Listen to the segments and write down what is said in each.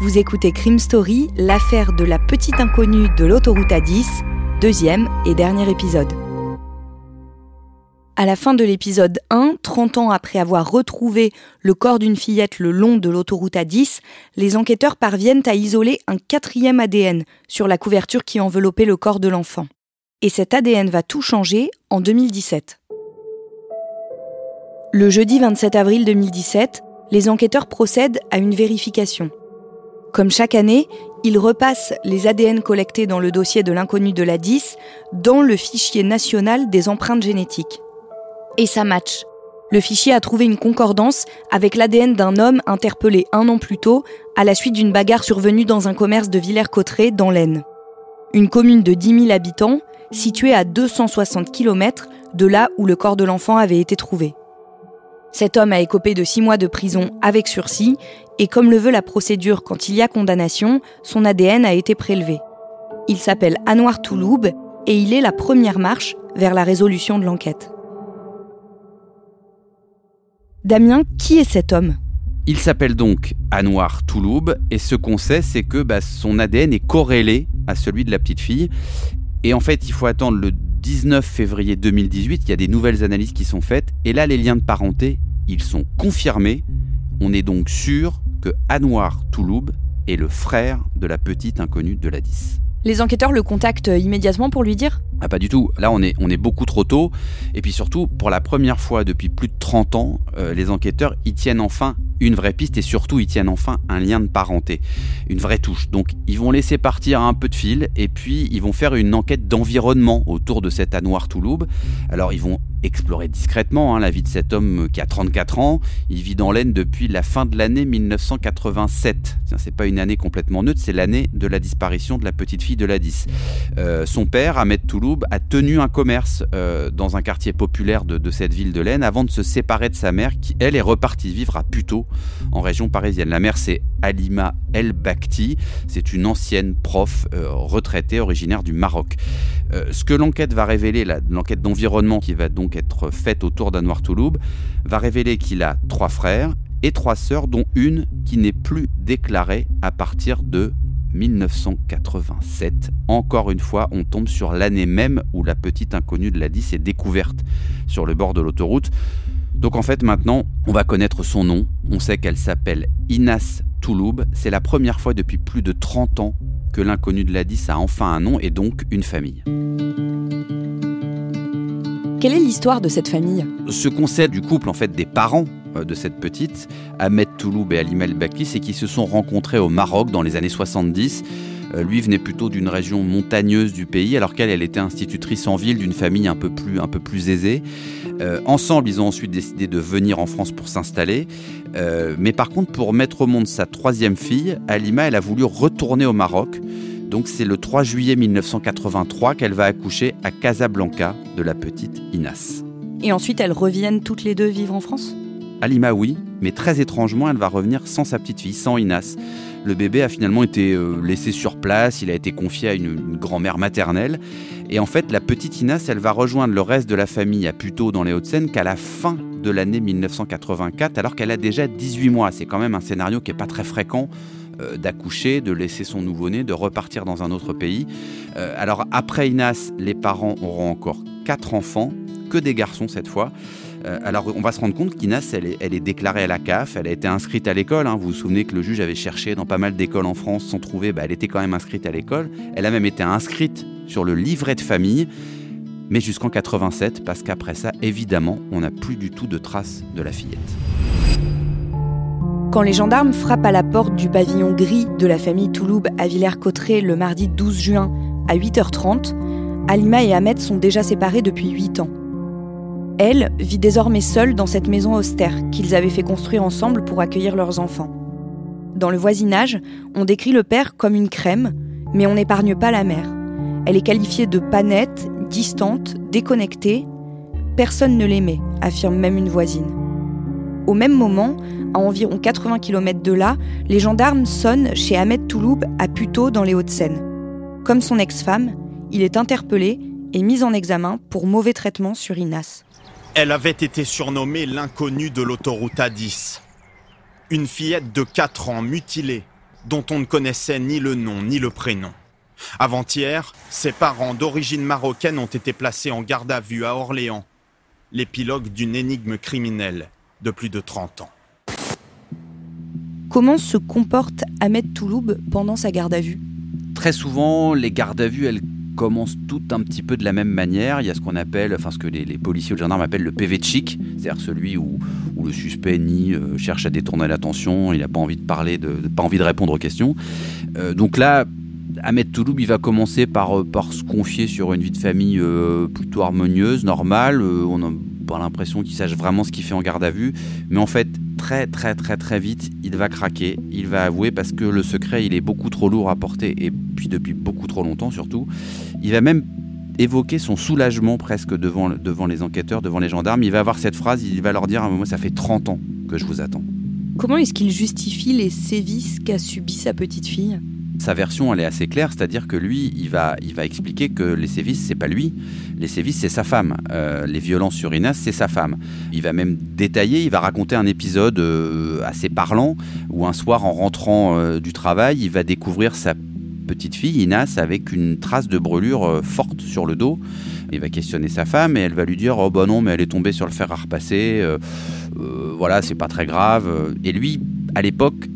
Vous écoutez Crime Story, l'affaire de la petite inconnue de l'autoroute A10, deuxième et dernier épisode. À la fin de l'épisode 1, 30 ans après avoir retrouvé le corps d'une fillette le long de l'autoroute A10, les enquêteurs parviennent à isoler un quatrième ADN sur la couverture qui enveloppait le corps de l'enfant. Et cet ADN va tout changer en 2017. Le jeudi 27 avril 2017, les enquêteurs procèdent à une vérification. Comme chaque année, ils repassent les ADN collectés dans le dossier de l'inconnu de la 10 dans le fichier national des empreintes génétiques. Et ça match. Le fichier a trouvé une concordance avec l'ADN d'un homme interpellé un an plus tôt à la suite d'une bagarre survenue dans un commerce de Villers-Cotterêts dans l'Aisne. Une commune de 10 000 habitants située à 260 km de là où le corps de l'enfant avait été trouvé. Cet homme a écopé de six mois de prison avec sursis, et comme le veut la procédure quand il y a condamnation, son ADN a été prélevé. Il s'appelle Anouar Touloub et il est la première marche vers la résolution de l'enquête. Damien, qui est cet homme? Il s'appelle donc Anouar Touloub et ce qu'on sait, c'est que bah, son ADN est corrélé à celui de la petite fille. Et en fait, il faut attendre le 19 février 2018, il y a des nouvelles analyses qui sont faites. Et là, les liens de parenté, ils sont confirmés. On est donc sûr que Anouar Touloub est le frère de la petite inconnue de la 10. Les enquêteurs le contactent immédiatement pour lui dire Ah, pas du tout. Là, on est, on est beaucoup trop tôt. Et puis surtout, pour la première fois depuis plus de 30 ans, euh, les enquêteurs y tiennent enfin une vraie piste et surtout, ils tiennent enfin un lien de parenté, une vraie touche. Donc, ils vont laisser partir un peu de fil et puis ils vont faire une enquête d'environnement autour de cet Anouar Touloub. Alors, ils vont explorer discrètement hein, la vie de cet homme qui a 34 ans. Il vit dans l'Aisne depuis la fin de l'année 1987. Tiens, c'est pas une année complètement neutre, c'est l'année de la disparition de la petite fille de la 10. Euh, son père, Ahmed Touloub, a tenu un commerce euh, dans un quartier populaire de, cette ville de l'Aisne avant de se séparer de sa mère qui, elle, est repartie vivre à Puteaux, en région parisienne. La mère, c'est Alima El Bakhti. C'est une ancienne prof euh, retraitée originaire du Maroc. Euh, ce que l'enquête va révéler, l'enquête d'environnement qui va donc être faite autour d'Anouar Touloub, va révéler qu'il a trois frères et trois sœurs, dont une qui n'est plus déclarée à partir de 1987. Encore une fois, on tombe sur l'année même où la petite inconnue de la 10 est découverte sur le bord de l'autoroute. Donc en fait maintenant, on va connaître son nom. On sait qu'elle s'appelle Inas Touloub. C'est la première fois depuis plus de 30 ans que l'inconnu de la 10 a enfin un nom et donc une famille. Quelle est l'histoire de cette famille? Ce sait du couple en fait des parents euh, de cette petite, Ahmed Touloub et Alima El Bakli, c'est qu'ils se sont rencontrés au Maroc dans les années 70. Euh, Lui venait plutôt d'une région montagneuse du pays, alors qu'elle, elle était institutrice en ville d'une famille un peu plus, aisée. Euh, ensemble, ils ont ensuite décidé de venir en France pour s'installer. Mais par contre, pour mettre au monde sa troisième fille, Alima, elle a voulu retourner au Maroc. Donc c'est le 3 juillet 1983 qu'elle va accoucher à Casablanca de la petite Inas. Et ensuite, elles reviennent toutes les deux vivre en France? Alima, oui, mais très étrangement, elle va revenir sans sa petite fille, sans Inas. Le bébé a finalement été euh, laissé sur place, il a été confié à une, une grand-mère maternelle. Et en fait, la petite Inas, elle va rejoindre le reste de la famille à Puteaux dans les Hauts-de-Seine qu'à la fin de l'année 1984, alors qu'elle a déjà 18 mois. C'est quand même un scénario qui n'est pas très fréquent euh, d'accoucher, de laisser son nouveau-né, de repartir dans un autre pays. Euh, alors après Inas, les parents auront encore quatre enfants, que des garçons cette fois. Euh, alors on va se rendre compte qu'Inas, elle est, déclarée à la CAF, elle a été inscrite à l'école. hein. Vous vous souvenez que le juge avait cherché dans pas mal d'écoles en France sans trouver, bah, elle était quand même inscrite à l'école. Elle a même été inscrite sur le livret de famille, mais jusqu'en 87, parce qu'après ça, évidemment, on n'a plus du tout de traces de la fillette. Quand les gendarmes frappent à la porte du pavillon gris de la famille Touloub à Villers-Cotterêts le mardi 12 juin à 8h30, Alima et Ahmed sont déjà séparés depuis 8 ans. Elle vit désormais seule dans cette maison austère qu'ils avaient fait construire ensemble pour accueillir leurs enfants. Dans le voisinage, on décrit le père comme une crème, mais on n'épargne pas la mère. Elle est qualifiée de pas nette, distante, déconnectée. Personne ne l'aimait, affirme même une voisine. Au même moment, à environ 80 km de là, les gendarmes sonnent chez Ahmed Touloub à Puteaux dans les Hauts-de-Seine. Comme son ex-femme, il est interpellé et mis en examen pour mauvais traitement sur Inas. Elle avait été surnommée l'inconnue de l'autoroute A10. Une fillette de 4 ans mutilée, dont on ne connaissait ni le nom ni le prénom. Avant-hier, ses parents d'origine marocaine ont été placés en garde à vue à Orléans, l'épilogue d'une énigme criminelle de plus de 30 ans. Comment se comporte Ahmed Touloub pendant sa garde à vue? Très souvent, les gardes à vue, elles commencent toutes un petit peu de la même manière. Il y a ce qu'on appelle, enfin ce que les, policiers ou les gendarmes appellent le PV de chic, c'est-à-dire celui où, le suspect ni euh, cherche à détourner l'attention, il n'a pas envie de parler, de, pas envie de répondre aux questions. Euh, donc là, Ahmed Touloub, il va commencer par, euh, par se confier sur une vie de famille plutôt harmonieuse, normale. on n'a pas l'impression qu'il sache vraiment ce qu'il fait en garde à vue, mais en fait, très très très très vite, il va craquer, il va avouer parce que le secret, il est beaucoup trop lourd à porter et puis depuis beaucoup trop longtemps surtout. Il va même évoquer son soulagement presque devant, devant les enquêteurs, devant les gendarmes. Il va avoir cette phrase, il va leur dire moi ça fait 30 ans que je vous attends. Comment est-ce qu'il justifie les sévices qu'a subi sa petite fille? Sa version, elle est assez claire, c'est-à-dire que lui, il va, il va expliquer que les sévices, c'est pas lui, les sévices, c'est sa femme. Euh, les violences sur Inas, c'est sa femme. Il va même détailler, il va raconter un épisode euh, assez parlant où un soir, en rentrant euh, du travail, il va découvrir sa petite fille, Inas, avec une trace de brûlure forte sur le dos. Il va questionner sa femme et elle va lui dire Oh bah non, mais elle est tombée sur le fer à repasser, voilà, c'est pas très grave. Et lui, à l'époque,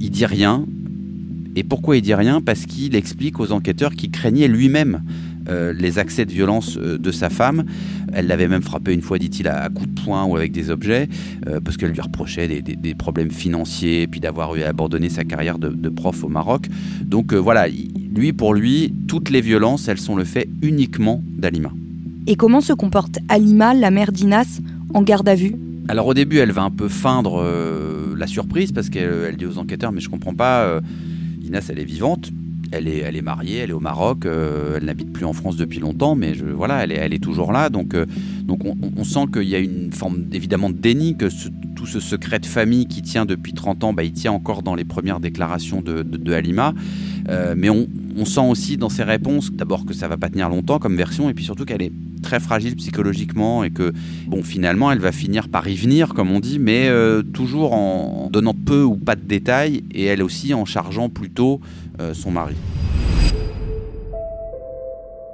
il dit rien, et pourquoi il dit rien? Parce qu'il explique aux enquêteurs qu'il craignait lui-même euh, les accès de violence euh, de sa femme. Elle l'avait même frappé une fois, dit-il, à, coups de poing ou avec des objets, euh, parce qu'elle lui reprochait des, problèmes financiers, puis d'avoir abandonné sa carrière de, prof au Maroc. Donc voilà, lui, pour lui, toutes les violences, elles sont le fait uniquement d'Alima. Et comment se comporte Alima, la mère d'Inas, en garde à vue? Alors au début, elle va un peu feindre la surprise parce qu'elle dit aux enquêteurs mais je comprends pas, Inès, elle est vivante. Elle est, elle est mariée, elle est au Maroc, euh, elle n'habite plus en France depuis longtemps, mais je, voilà, elle est, elle est toujours là. Donc, euh, donc on, sent qu'il y a une forme évidemment de déni, que tout ce secret de famille qui tient depuis 30 ans, bah, il tient encore dans les premières déclarations de, Halima. Euh, mais on, on, sent aussi dans ses réponses, d'abord que ça va pas tenir longtemps comme version, et puis surtout qu'elle est très fragile psychologiquement et que bon finalement elle va finir par y venir comme on dit mais euh, toujours en donnant peu ou pas de détails et elle aussi en chargeant plutôt euh, son mari.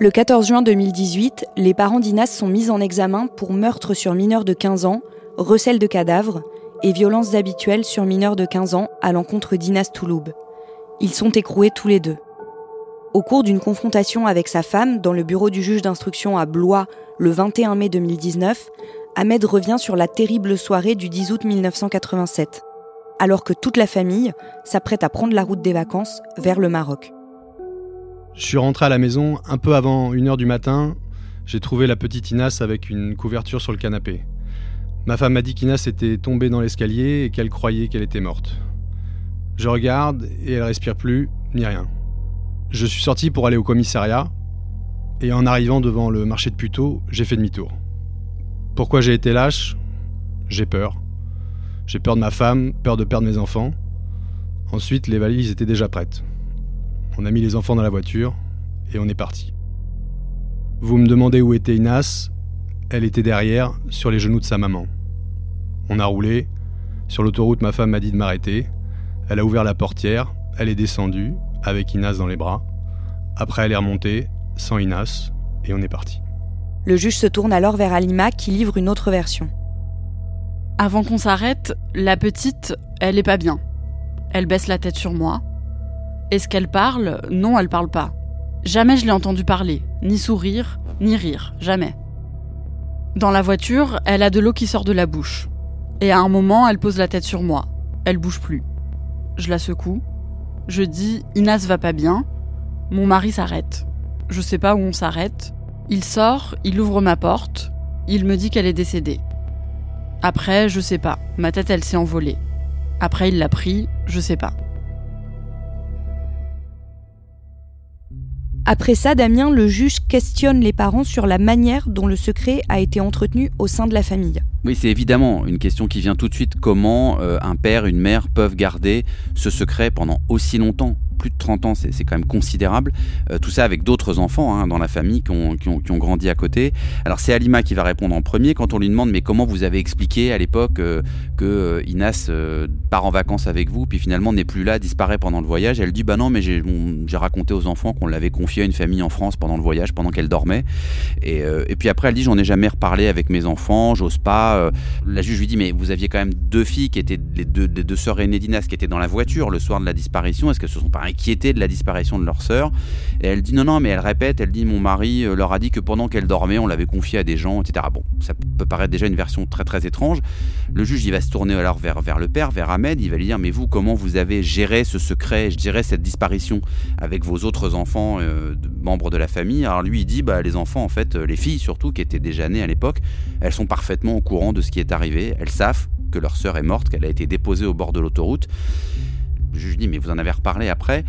Le 14 juin 2018, les parents d'Inas sont mis en examen pour meurtre sur mineur de 15 ans, recel de cadavres et violences habituelles sur mineurs de 15 ans à l'encontre d'Inas Touloub. Ils sont écroués tous les deux. Au cours d'une confrontation avec sa femme dans le bureau du juge d'instruction à Blois le 21 mai 2019, Ahmed revient sur la terrible soirée du 10 août 1987, alors que toute la famille s'apprête à prendre la route des vacances vers le Maroc. Je suis rentré à la maison un peu avant 1h du matin. J'ai trouvé la petite Inas avec une couverture sur le canapé. Ma femme m'a dit qu'Inas était tombée dans l'escalier et qu'elle croyait qu'elle était morte. Je regarde et elle respire plus, ni rien. Je suis sorti pour aller au commissariat, et en arrivant devant le marché de Puteaux, j'ai fait demi-tour. Pourquoi j'ai été lâche? J'ai peur. J'ai peur de ma femme, peur de perdre mes enfants. Ensuite, les valises étaient déjà prêtes. On a mis les enfants dans la voiture et on est parti. Vous me demandez où était Inas Elle était derrière, sur les genoux de sa maman. On a roulé. Sur l'autoroute, ma femme m'a dit de m'arrêter. Elle a ouvert la portière, elle est descendue, avec Inas dans les bras. Après, elle est remontée, sans Inas, et on est parti. Le juge se tourne alors vers Alima qui livre une autre version. Avant qu'on s'arrête, la petite, elle est pas bien. Elle baisse la tête sur moi. Est-ce qu'elle parle? Non, elle parle pas. Jamais je l'ai entendue parler, ni sourire, ni rire, jamais. Dans la voiture, elle a de l'eau qui sort de la bouche. Et à un moment, elle pose la tête sur moi. Elle bouge plus. Je la secoue. Je dis Inas va pas bien. Mon mari s'arrête. Je sais pas où on s'arrête. Il sort, il ouvre ma porte. Il me dit qu'elle est décédée. Après, je sais pas. Ma tête, elle s'est envolée. Après, il l'a pris, je sais pas. Après ça, Damien, le juge questionne les parents sur la manière dont le secret a été entretenu au sein de la famille. Oui, c'est évidemment une question qui vient tout de suite. Comment euh, un père, une mère peuvent garder ce secret pendant aussi longtemps? Plus de 30 ans, c'est quand même considérable. Euh, tout ça avec d'autres enfants hein, dans la famille qui ont, qui, ont, qui ont, grandi à côté. Alors c'est Alima qui va répondre en premier quand on lui demande mais comment vous avez expliqué à l'époque euh, que euh, Inas part en vacances avec vous, puis finalement n'est plus là, disparaît pendant le voyage? Elle dit bah non mais j'ai raconté aux enfants qu'on l'avait confié à une famille en France pendant le voyage, pendant qu'elle dormait. Et, et, puis après elle dit j'en ai jamais reparlé avec mes enfants, j'ose pas. la juge lui dit mais vous aviez quand même deux filles qui étaient les deux, les deux sœurs aînées d'Inas qui étaient dans la voiture le soir de la disparition. Est-ce que ce sont pas inquiétées de la disparition de leur sœur. Et elle dit non, non, mais elle répète, elle dit mon mari euh, leur a dit que pendant qu'elle dormait, on l'avait confié à des gens, etc. Bon, ça peut paraître déjà une version très très étrange. Le juge, il va se tourner alors vers, vers le père, vers Ahmed, il va lui dire mais vous, comment vous avez géré ce secret, je dirais cette disparition avec vos autres enfants, euh, membres de la famille? Alors lui, il dit bah les enfants, en fait, euh, les filles surtout, qui étaient déjà nées à l'époque, elles sont parfaitement au courant de ce qui est arrivé, elles savent que leur sœur est morte, qu'elle a été déposée au bord de l'autoroute. Le juge dit, mais vous en avez reparlé après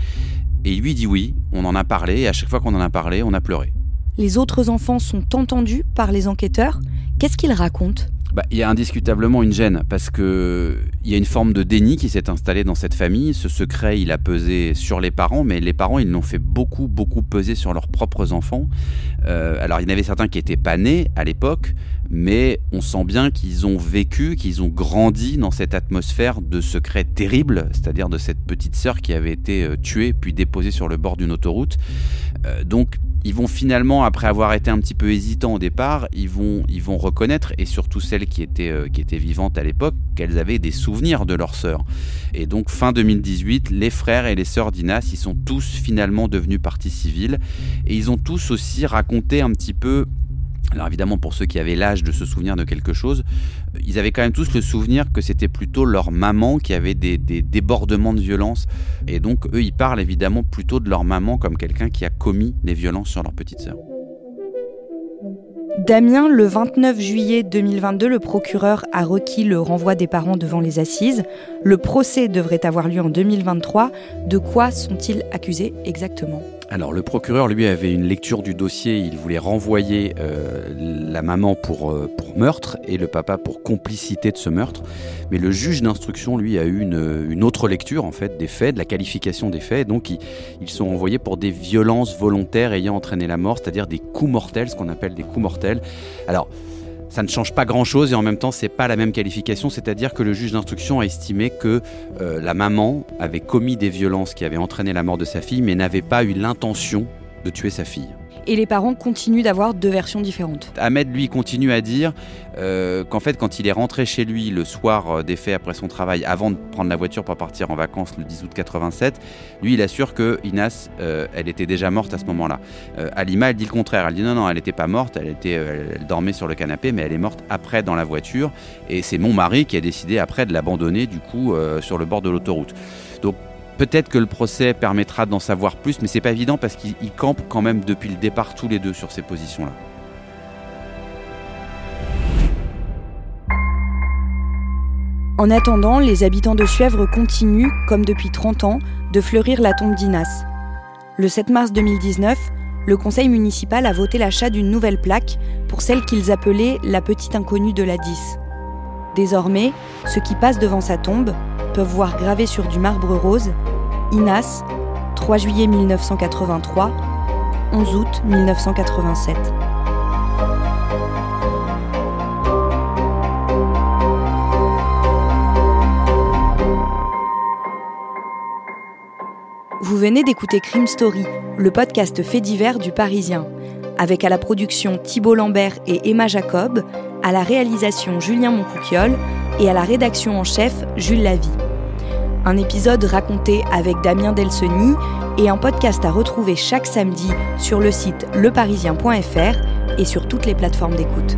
Et lui dit oui, on en a parlé, et à chaque fois qu'on en a parlé, on a pleuré. Les autres enfants sont entendus par les enquêteurs. Qu'est-ce qu'ils racontent? Bah, il y a indiscutablement une gêne parce que il y a une forme de déni qui s'est installée dans cette famille. Ce secret, il a pesé sur les parents, mais les parents, ils l'ont fait beaucoup, beaucoup peser sur leurs propres enfants. Euh, alors, il y en avait certains qui étaient pas nés à l'époque, mais on sent bien qu'ils ont vécu, qu'ils ont grandi dans cette atmosphère de secret terrible, c'est-à-dire de cette petite sœur qui avait été euh, tuée puis déposée sur le bord d'une autoroute. Euh, donc, ils vont finalement, après avoir été un petit peu hésitants au départ, ils vont, ils vont reconnaître, et surtout celles qui étaient, euh, qui étaient vivantes à l'époque, qu'elles avaient des souvenirs de leur sœur. Et donc fin 2018, les frères et les sœurs d'Inas, ils sont tous finalement devenus partie civile, et ils ont tous aussi raconté un petit peu alors évidemment, pour ceux qui avaient l'âge de se souvenir de quelque chose, ils avaient quand même tous le souvenir que c'était plutôt leur maman qui avait des, débordements de violence. Et donc, eux, ils parlent évidemment plutôt de leur maman comme quelqu'un qui a commis les violences sur leur petite sœur. Damien, le 29 juillet 2022, le procureur a requis le renvoi des parents devant les assises. Le procès devrait avoir lieu en 2023. De quoi sont-ils accusés exactement? Alors le procureur, lui, avait une lecture du dossier, il voulait renvoyer euh, la maman pour, euh, pour meurtre et le papa pour complicité de ce meurtre. Mais le juge d'instruction, lui, a eu une, une, autre lecture, en fait, des faits, de la qualification des faits. Donc ils, sont renvoyés pour des violences volontaires ayant entraîné la mort, c'est-à-dire des coups mortels, ce qu'on appelle des coups mortels. Alors ça ne change pas grand-chose et en même temps, c'est pas la même qualification. C'est-à-dire que le juge d'instruction a estimé que euh, la maman avait commis des violences qui avaient entraîné la mort de sa fille, mais n'avait pas eu l'intention de tuer sa fille et les parents continuent d'avoir deux versions différentes. Ahmed, lui, continue à dire euh, qu'en fait, quand il est rentré chez lui le soir euh, des faits après son travail, avant de prendre la voiture pour partir en vacances le 10 août 87, lui, il assure que Inas, euh, elle était déjà morte à ce moment-là. Alima, elle dit le contraire. Elle dit non, non, elle n'était pas morte, elle, était, elle dormait sur le canapé, mais elle est morte après dans la voiture. Et c'est mon mari qui a décidé après de l'abandonner, du coup, sur le bord de l'autoroute. Donc, Peut-être que le procès permettra d'en savoir plus, mais c'est pas évident parce qu'ils campent quand même depuis le départ tous les deux sur ces positions-là. En attendant, les habitants de Suèvre continuent, comme depuis 30 ans, de fleurir la tombe d'Inas. Le 7 mars 2019, le conseil municipal a voté l'achat d'une nouvelle plaque pour celle qu'ils appelaient la petite inconnue de la 10. Désormais, ceux qui passent devant sa tombe peuvent voir gravé sur du marbre rose Inas, 3 juillet 1983, 11 août 1987. Vous venez d'écouter Crime Story, le podcast fait divers du Parisien, avec à la production Thibault Lambert et Emma Jacob, à la réalisation Julien Moncouquiole et à la rédaction en chef Jules Lavie. Un épisode raconté avec Damien Delseny et un podcast à retrouver chaque samedi sur le site leparisien.fr et sur toutes les plateformes d'écoute.